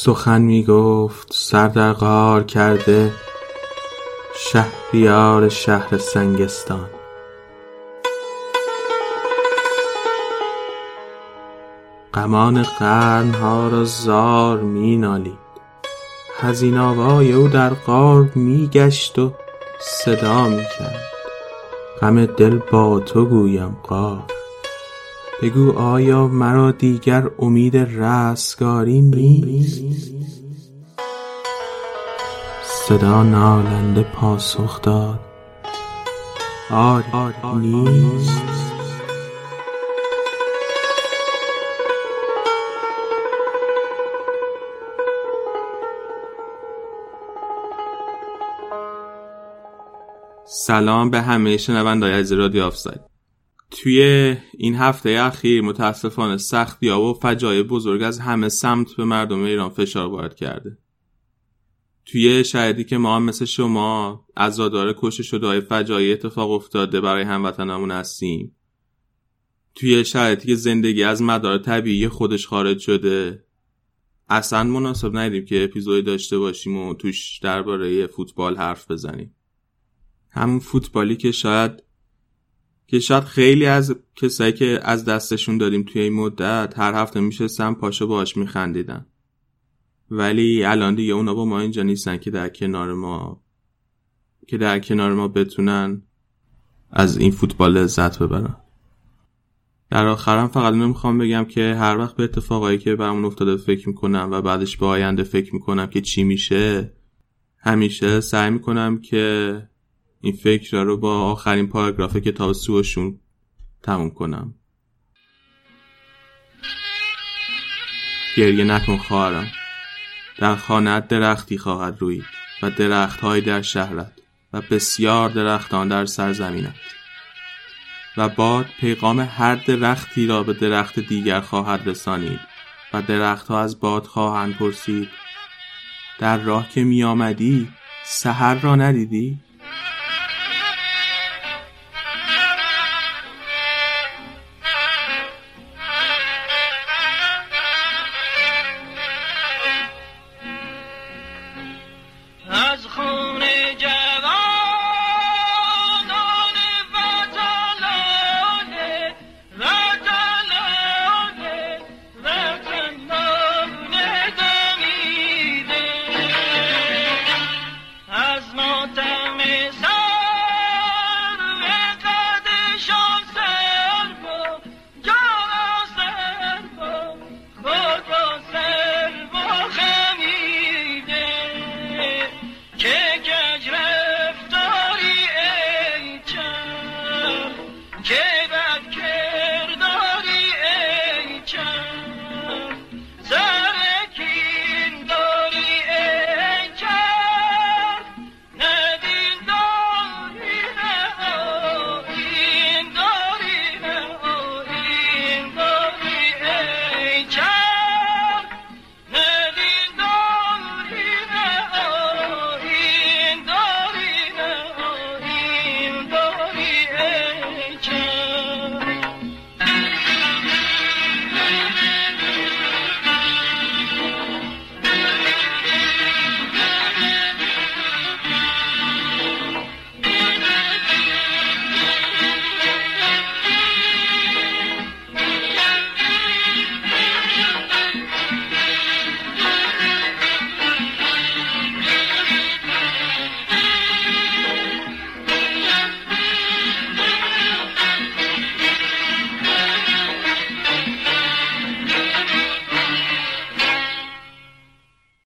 سخن می گفت سر در غار کرده شهریار شهر سنگستان. غمان قرنها را زار می نالید حزین آوای او در غار می گشت و صدا می کرد غم دل با تو گویم غار بگو آیا مرا دیگر امید رستگاری نیست؟ صدا نالنده پاسخ داد. آری نیست. سلام به همه شنوندای از رادیو آفساید. توی این هفته اخیر متاسفانه سختی ها و فجایع بزرگ از همه سمت به مردم ایران فشار وارد کرده. توی شهری که ما هم مثل شما عزادار کشته شده های فجایع اتفاق افتاده برای هموطنمون هستیم. توی شرایطی که زندگی از مدار طبیعی خودش خارج شده. اصلا مناسب ندیدیم که اپیزودی داشته باشیم و توش درباره فوتبال حرف بزنیم. همون فوتبالی که شاید که شاید خیلی از کسایی که از دستشون دادیم توی این مدت هر هفته میشستن پاشو باش میخندیدن. ولی الان دیگه اونا با ما اینجا نیستن که در کنار ما که در کنار ما بتونن از این فوتبال لذت ببرن. در آخرم فقط نمی‌خوام بگم که هر وقت به اتفاقایی که برامون افتاده فکر می‌کنم و بعدش به آینده فکر می‌کنم که چی میشه همیشه سعی می‌کنم که این فکر رو با آخرین پاراگراف کتاب سوشون تموم کنم. گریه نکن خواهرم. در خانه درختی خواهد روید و درختهایی در شهرت و بسیار درختان در سرزمینت. و باد پیغام هر درختی را به درخت دیگر خواهد رسانید و درختها از باد خواهند پرسید در راه که می آمدی سهر را ندیدی؟